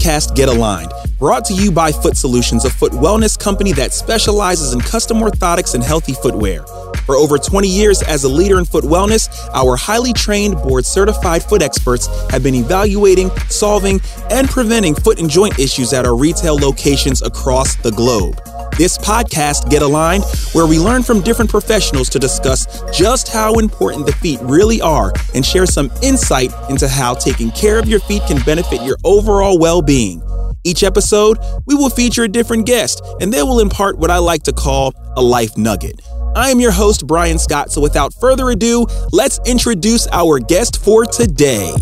podcast Get Aligned, brought to you by Foot Solutions, a foot wellness company that specializes in custom orthotics and healthy footwear. For over 20 years as a leader in foot wellness, our highly trained, board certified foot experts have been evaluating, solving, and preventing foot and joint issues at our retail locations across the globe. This podcast, Get Aligned, where we learn from different professionals to discuss just how important the feet really are and share some insight into how taking care of your feet can benefit your overall well being. Each episode, we will feature a different guest, and they will impart what I like to call a life nugget. I am your host, Bryan Scott, so without further ado, let's introduce our guest for today.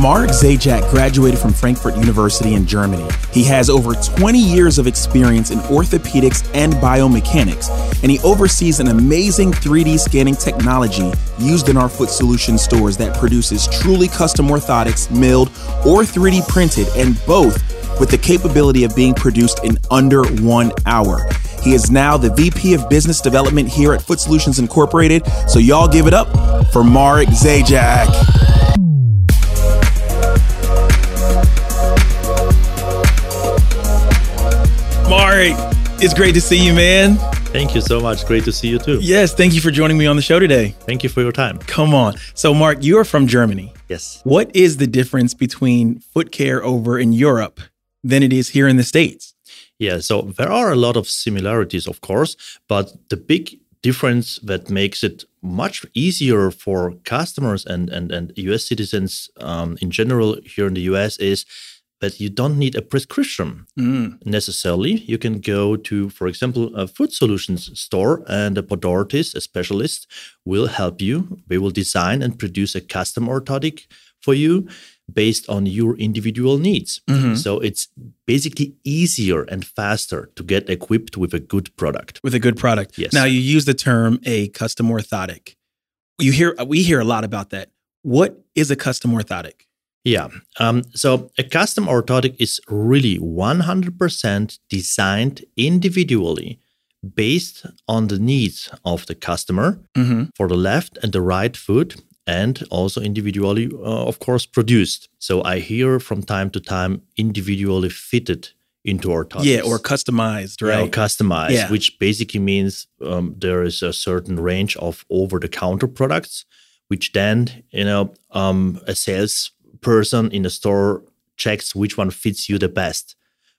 Mark Zajac graduated from Frankfurt University in Germany. He has over 20 years of experience in orthopedics and biomechanics, and he oversees an amazing 3D scanning technology used in our Foot Solution stores that produces truly custom orthotics, milled or 3D printed, and both with the capability of being produced in under one hour. He is now the VP of Business Development here at Foot Solutions Incorporated. So, y'all give it up for Mark Zajac. It's great to see you, man. Thank you so much. Great to see you too. Yes, thank you for joining me on the show today. Thank you for your time. Come on. So, Mark, you are from Germany. Yes. What is the difference between foot care over in Europe than it is here in the States? Yeah, so there are a lot of similarities, of course, but the big difference that makes it much easier for customers and, and, and US citizens um, in general here in the US is but you don't need a prescription mm. necessarily. You can go to, for example, a foot solutions store, and a pedorthist, a specialist, will help you. They will design and produce a custom orthotic for you based on your individual needs. Mm-hmm. So it's basically easier and faster to get equipped with a good product. With a good product. Yes. Now you use the term a custom orthotic. You hear we hear a lot about that. What is a custom orthotic? Yeah. Um, so a custom orthotic is really 100% designed individually based on the needs of the customer mm-hmm. for the left and the right foot and also individually, uh, of course, produced. So I hear from time to time individually fitted into orthotics. Yeah, or customized, right? Yeah, or customized, yeah. which basically means um, there is a certain range of over-the-counter products, which then, you know, um, a sales person in the store checks which one fits you the best.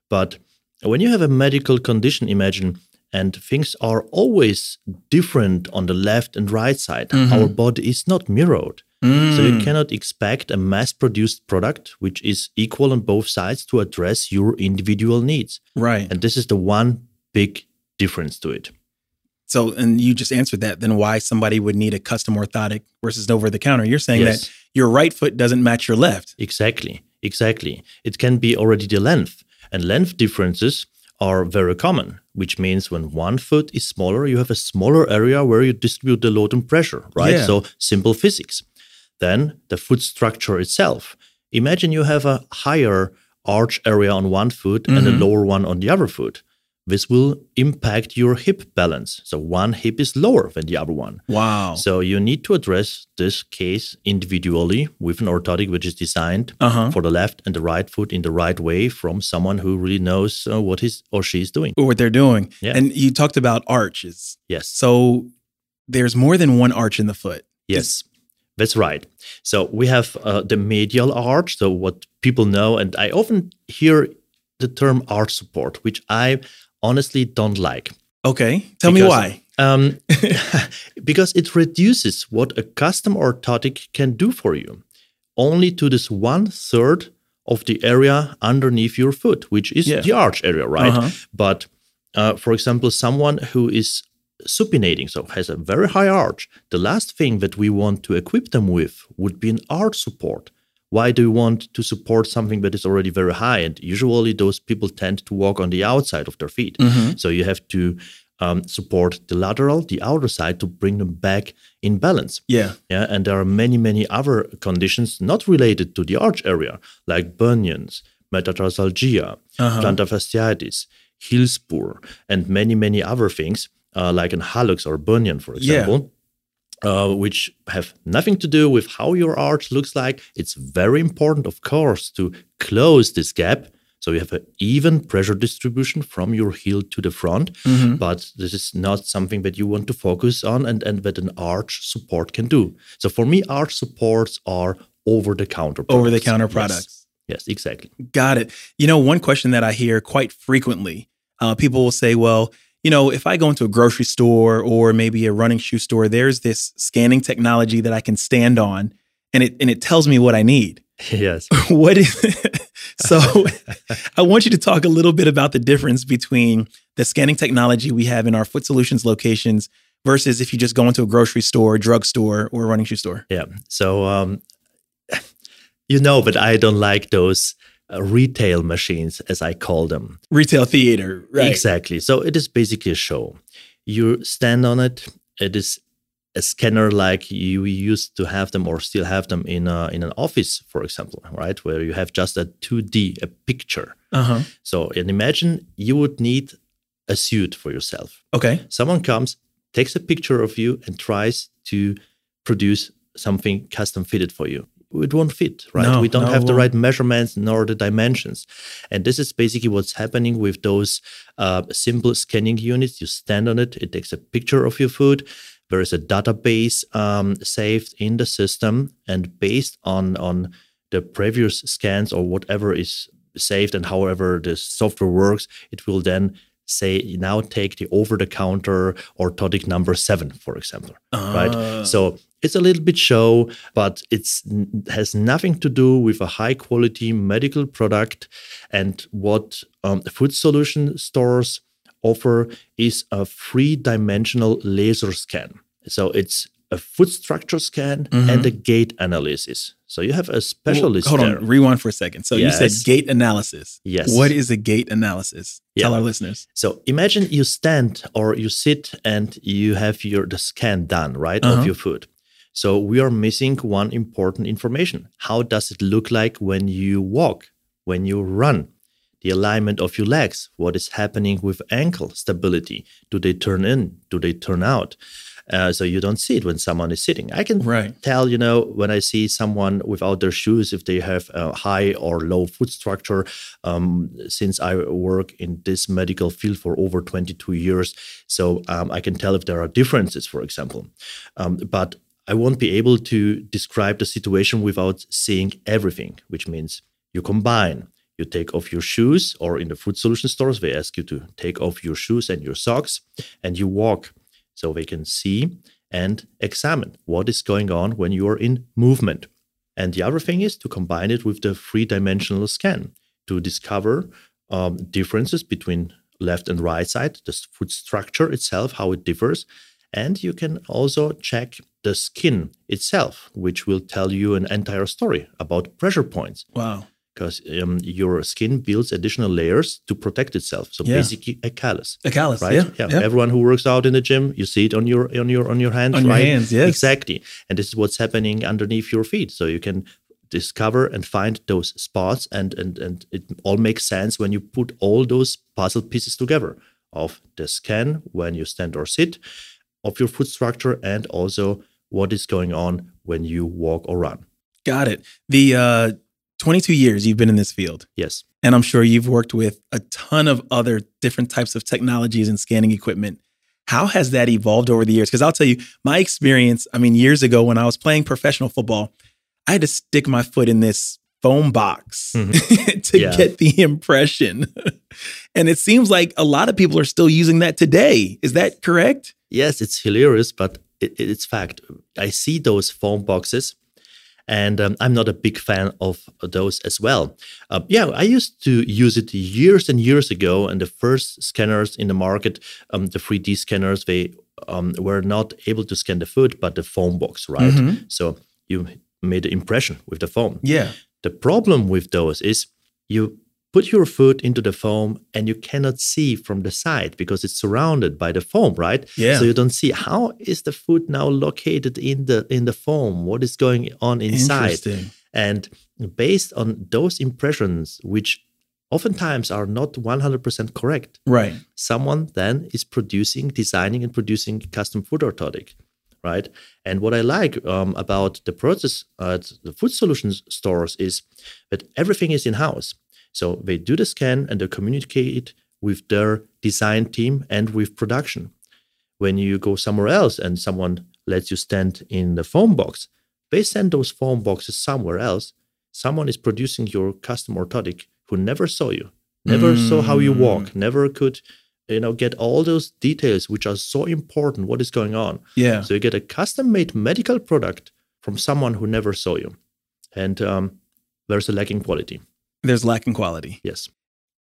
But when you have a medical condition, imagine, and things are always different on the left and right side, mm-hmm. our body is not mirrored. Mm. So you mm. cannot expect a mass produced product which is equal on both sides to address your individual needs. Right. And this is the one big difference to it. So, and you just answered that. Then why somebody would need a custom orthotic versus over the counter? You're saying yes. that your right foot doesn't match your left. Exactly. Exactly. It can be already the length, and length differences are very common, which means when one foot is smaller, you have a smaller area where you distribute the load and pressure, right? Yeah. So, simple physics. Then the foot structure itself. Imagine you have a higher arch area on one foot mm-hmm. and a mm-hmm. lower one on the other foot this will impact your hip balance. So one hip is lower than the other one. Wow. So you need to address this case individually with an orthotic which is designed uh-huh. for the left and the right foot in the right way from someone who really knows uh, what he's or she's doing. Or what they're doing. Yeah. And you talked about arches. Yes. So there's more than one arch in the foot. Yes. That's right. So we have uh, the medial arch, so what people know, and I often hear the term arch support, which I honestly don't like. Okay, tell because, me why. Um, because it reduces what a custom orthotic can do for you only to this one third of the area underneath your foot, which is yeah. the arch area, right? Uh-huh. But uh, for example, someone who is supinating, so has a very high arch, the last thing that we want to equip them with would be an arch support why do you want to support something that is already very high? And usually those people tend to walk on the outside of their feet. Mm-hmm. So you have to um, support the lateral, the outer side to bring them back in balance. Yeah. Yeah. And there are many, many other conditions not related to the arch area, like bunions, metatarsalgia, uh-huh. plantar fasciitis, heel spur, and many, many other things, uh, like an hallux or bunion, for example. Yeah uh, which have nothing to do with how your arch looks like. It's very important, of course, to close this gap. So you have an even pressure distribution from your heel to the front, Mhm. but this is not something that you want to focus on and, and that an arch support can do. So for me, arch supports are over the counter Over the counter products. Yes, exactly. Got it. You know, one question that I hear quite frequently, uh, people will say, well, you know, if I go into a grocery store or maybe a running shoe store, there's this scanning technology that I can stand on and it and it tells me what I need. yes. what is so I want you to talk a little bit about the difference between the scanning technology we have in our Foot Solutions locations versus if you just go into a grocery store, drugstore, or a running shoe store. Yeah. So um, you know, but I don't like those retail machines, as I call them. Retail theater, right? Exactly. So it is basically a show. You stand on it. It is a scanner like you used to have them or still have them in a, in an office, for example, right, where you have just a two D, a picture. Uh-huh. So and imagine you would need a suit for yourself. Okay. Someone comes, takes a picture of you, and tries to produce something custom fitted for you. It won't fit, right? No, we don't no, have the right measurements nor the dimensions. And this is basically what's happening with those uh, simple scanning units. You stand on it, it takes a picture of your food. There is a database um, saved in the system, and based on on the previous scans or whatever is saved and however the software works, it will then say now take the over-the-counter orthotic number seven, for example Ah. right? So it's a little bit show, but it has nothing to do with a high quality medical product. And what um, Foot Solution stores offer is a three dimensional laser scan. So it's a food structure scan and a gait analysis. So you have a specialist Hold there. on, rewind for a second. So you said gait analysis. Yes. What is a gait analysis? Tell our listeners. So imagine you stand or you sit and you have your the scan done, right, Uh-huh. of your food. So we are missing one important information. How does it look like when you walk, when you run? The alignment of your legs, what is happening with ankle stability? Do they turn in? Do they turn out? Uh, so you don't see it when someone is sitting. I can Right. tell, you know, when I see someone without their shoes, if they have a high or low foot structure. Um, since I work in this medical field for over 22 years, so um, I can tell if there are differences, for example. Um, but I won't be able to describe the situation without seeing everything, which means you combine. You take off your shoes, or in the Foot Solution stores, they ask you to take off your shoes and your socks, and you walk so they can see and examine what is going on when you are in movement. And the other thing is to combine it with the three dimensional scan to discover um, differences between left and right side, the foot structure itself, how it differs. And you can also check the skin itself, which will tell you an entire story about pressure points Wow. because um, your skin builds additional layers to protect itself. So Yeah. basically, a callus A callus. right? Yeah. yeah. Everyone who works out in the gym, you see it on your on your on your hands, On your right? hands, yes. Exactly. And this is what's happening underneath your feet. So you can discover and find those spots and and and it all makes sense when you put all those puzzle pieces together of the scan when you stand or sit, of your foot structure and also what is going on when you walk or run. Got it. The uh, 22 years you've been in this field, Yes. and I'm sure you've worked with a ton of other different types of technologies and scanning equipment. How has that evolved over the years? Because I'll tell you, my experience, I mean, years ago when I was playing professional football, I had to stick my foot in this foam box to Yeah. get the impression. and it seems like a lot of people are still using that today. Is that correct? yes, it's hilarious, but it, it- it's fact. I see those foam boxes, and um, I'm not a big fan of those as well. Uh, yeah, I used to use it years and years ago, and the first scanners in the market, um, the 3D scanners, they um, were not able to scan the foot, but the foam box, right? Mhm. So you made the impression with the foam. Yeah. The problem with those is you put your foot into the foam and you cannot see from the side because it's surrounded by the foam, right? Yeah. So you don't see how is the foot now located in the in the foam? What is going on inside? Interesting. And based on those impressions, which oftentimes are not 100% correct, Right. someone then is producing, designing, and producing custom foot orthotic. Right? And what I like um, about the process at the Foot Solutions stores is that everything is in house. So they do the scan and they communicate with their design team and with production. When you go somewhere else and someone lets you stand in the foam box, they send those foam boxes somewhere else. Someone is producing your custom orthotic who never saw you, never mm. saw how you walk, mm. never could you know get all those details which are so important what is going on. Yeah. So you get a custom made medical product from someone who never saw you. And um, there's a lacking quality. There's lacking quality. Yes.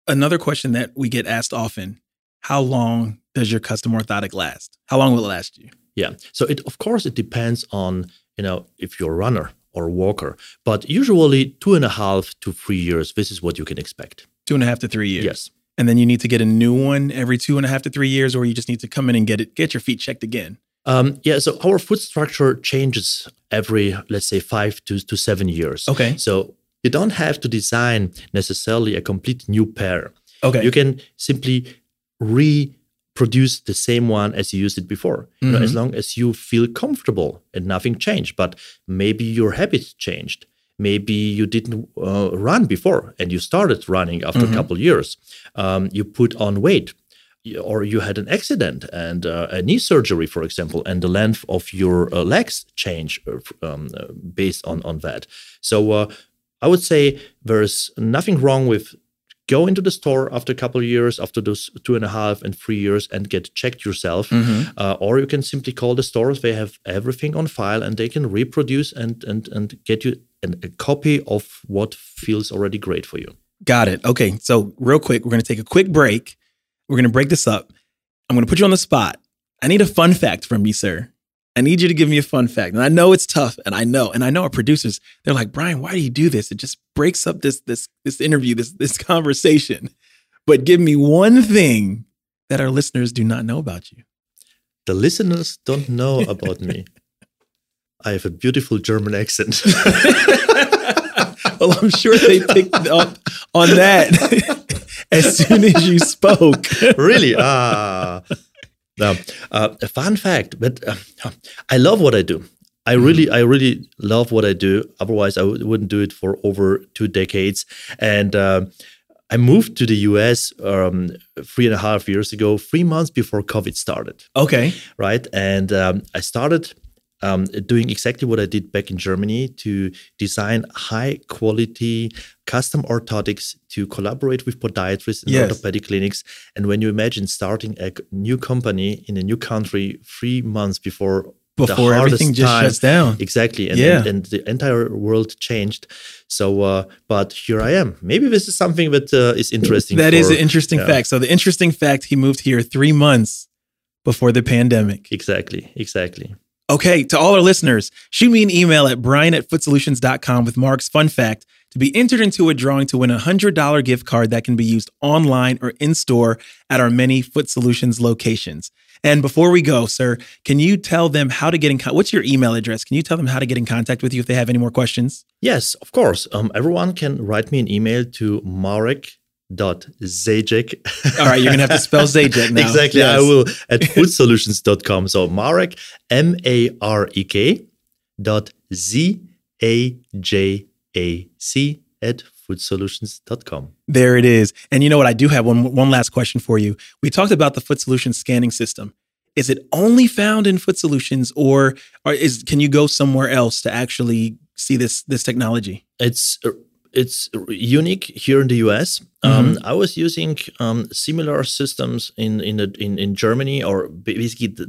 Another question that we get asked often how long does your custom orthotic last? How long will it last you? Yeah. So it of course it depends on you know if you're a runner or a walker but usually two and a half to three years this is what you can expect. Two and a half to three years. Yes and then you need to get a new one every two and a half to three years, or you just need to come in and get it, get your feet checked again. Um, yeah, so our foot structure changes every, let's say, five to, to seven years. Okay. So you don't have to design necessarily a complete new pair. Okay. You can simply reproduce the same one as you used it before. Mm-hmm. You know, as mm-hmm. long as you feel comfortable and nothing changed, but maybe your habit changed maybe you didn't uh, run before and you started running after mm-hmm. a couple years um, you put on weight or you had an accident and uh, a knee surgery for example and the length of your uh, legs change uh, um, uh, based on on that so uh, i would say there's nothing wrong with go into the store after a couple of years, after those two and a half and three years, and get checked yourself. Mm-hmm. Uh, or you can simply call the stores; they have everything on file, and they can reproduce and and and get you an, a copy of what feels already great for you. Got it. Okay, so real quick, we're going to take a quick break. We're going to break this up. I'm going to put you on the spot. I need a fun fact from you, sir. I need you to give me a fun fact. And I know it's tough, and I know, and I know our producers, they're like, Bryan, why do you do this? It just breaks up this this this interview, this this conversation. But give me one thing that our listeners do not know about you. The listeners don't know about me. I have a beautiful German accent. well, I'm sure they picked up on that as soon as you spoke. really? Ah. Now, uh, a fun fact, but uh, I love what I do. I mm-hmm. really, I really love what I do. Otherwise, I w- wouldn't do it for over two decades. And uh, I moved to the US um, three and a half years ago, three months before COVID started. Okay. Right. And um, I started um, doing exactly what I did back in Germany to design high quality custom orthotics to collaborate with podiatrists and yes. orthopedic clinics. And when you imagine starting a new company in a new country three months before before everything just time, shuts down. Exactly. And, yeah. and, and, the entire world changed. So, uh, but here I am. Maybe this is something that uh, is interesting. That for, is an interesting yeah. fact. So, the interesting fact he moved here three months before the pandemic. Exactly. Exactly. Okay, to all our listeners, shoot me an email at bryan at footsolutions.com with Mark's fun fact to be entered into a drawing to win a $100 gift card that can be used online or in store at our many Foot Solutions locations. And before we go, sir, can you tell them how to get in contact? What's your email address? Can you tell them how to get in contact with you if they have any more questions? Yes, of course. Um, everyone can write me an email to marek dot zajac. All right you're gonna have to spell Zajac now. Exactly yes. i will. At footsolutions.com so marek m-a-r-e-k dot z-a-j-a-c at footsolutions.com there it is. And you know what? I do have one one last question for you. We talked about the foot solutions scanning system. Is it only found in foot solutions or, or is can you go somewhere else to actually see this this technology? It's it's unique here in the US. Um, mm-hmm. Um, I was using um, similar systems in in, in in Germany, or basically the,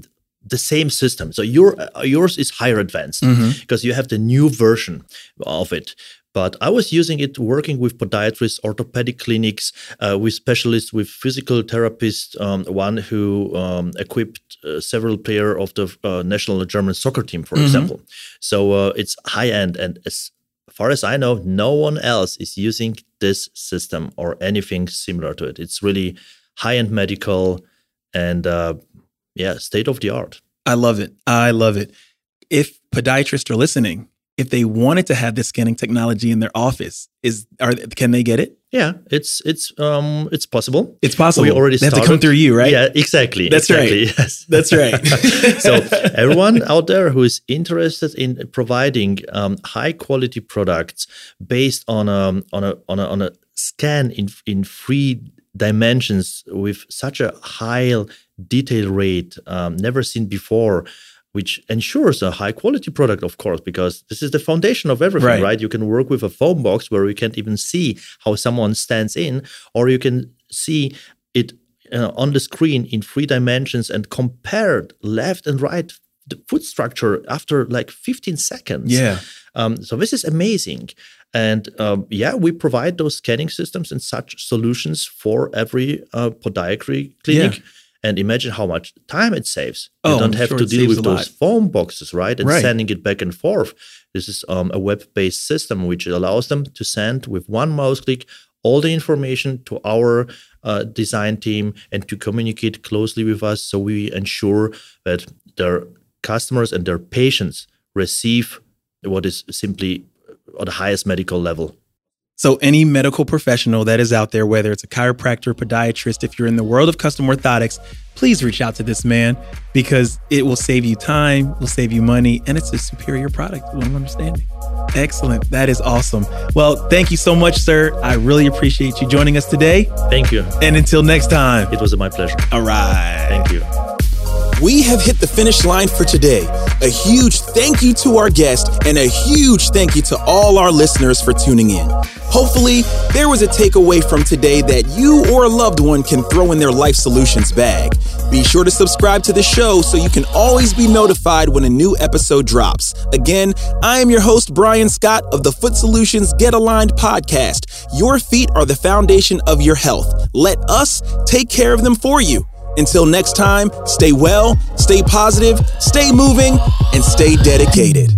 the same system. So your uh, yours is higher advanced mm-hmm. because you have the new version of it. But I was using it working with podiatrists, orthopedic clinics, uh, with specialists, with physical therapists. Um, one who um, equipped uh, several players of the uh, national German soccer team, for mm-hmm. example. So uh, it's high end, and as far as I know, no one else is using this system or anything similar to it. It's really high end medical and uh, yeah, state of the art. I love it. I love it. If podiatrists are listening, if they wanted to have this scanning technology in their office, is are can they get it? Yeah, it's it's um it's possible. It's possible. We already they started. have to come through you, right? Yeah, exactly. That's exactly, right. Yes, that's right. so everyone out there who is interested in providing um, high quality products based on a on a on a, on a scan in in three dimensions with such a high detail rate um, never seen before which ensures a high quality product, of course, because this is the foundation of everything, right. right? You can work with a foam box where you can't even see how someone stands in, or you can see it uh, on the screen in three dimensions and compare left and right the foot structure after like 15 seconds. Yeah. Um, so this is amazing. And um, yeah, we provide those scanning systems and such solutions for every uh, podiatry clinic. Yeah and imagine how much time it saves. You oh, don't have sure to deal with those lot. foam boxes, right? And right. sending it back and forth. This is um, a web based system which allows them to send with one mouse click all the information to our uh, design team and to communicate closely with us so we ensure that their customers and their patients receive what is simply at the highest medical level. So, any medical professional that is out there, whether it's a chiropractor, podiatrist, if you're in the world of custom orthotics, please reach out to this man because it will save you time, will save you money, and it's a superior product. I'm understanding. Excellent. That is awesome. Well, thank you so much, sir. I really appreciate you joining us today. Thank you. And until next time, it was my pleasure. All right. Thank you. We have hit the finish line for today. A huge thank you to our guest and a huge thank you to all our listeners for tuning in. Hopefully, there was a takeaway from today that you or a loved one can throw in their life solutions bag. Be sure to subscribe to the show so you can always be notified when a new episode drops. Again, I am your host, Bryan Scott of the Foot Solutions Get Aligned podcast. Your feet are the foundation of your health. Let us take care of them for you. Until next time, stay well, stay positive, stay moving, and stay dedicated.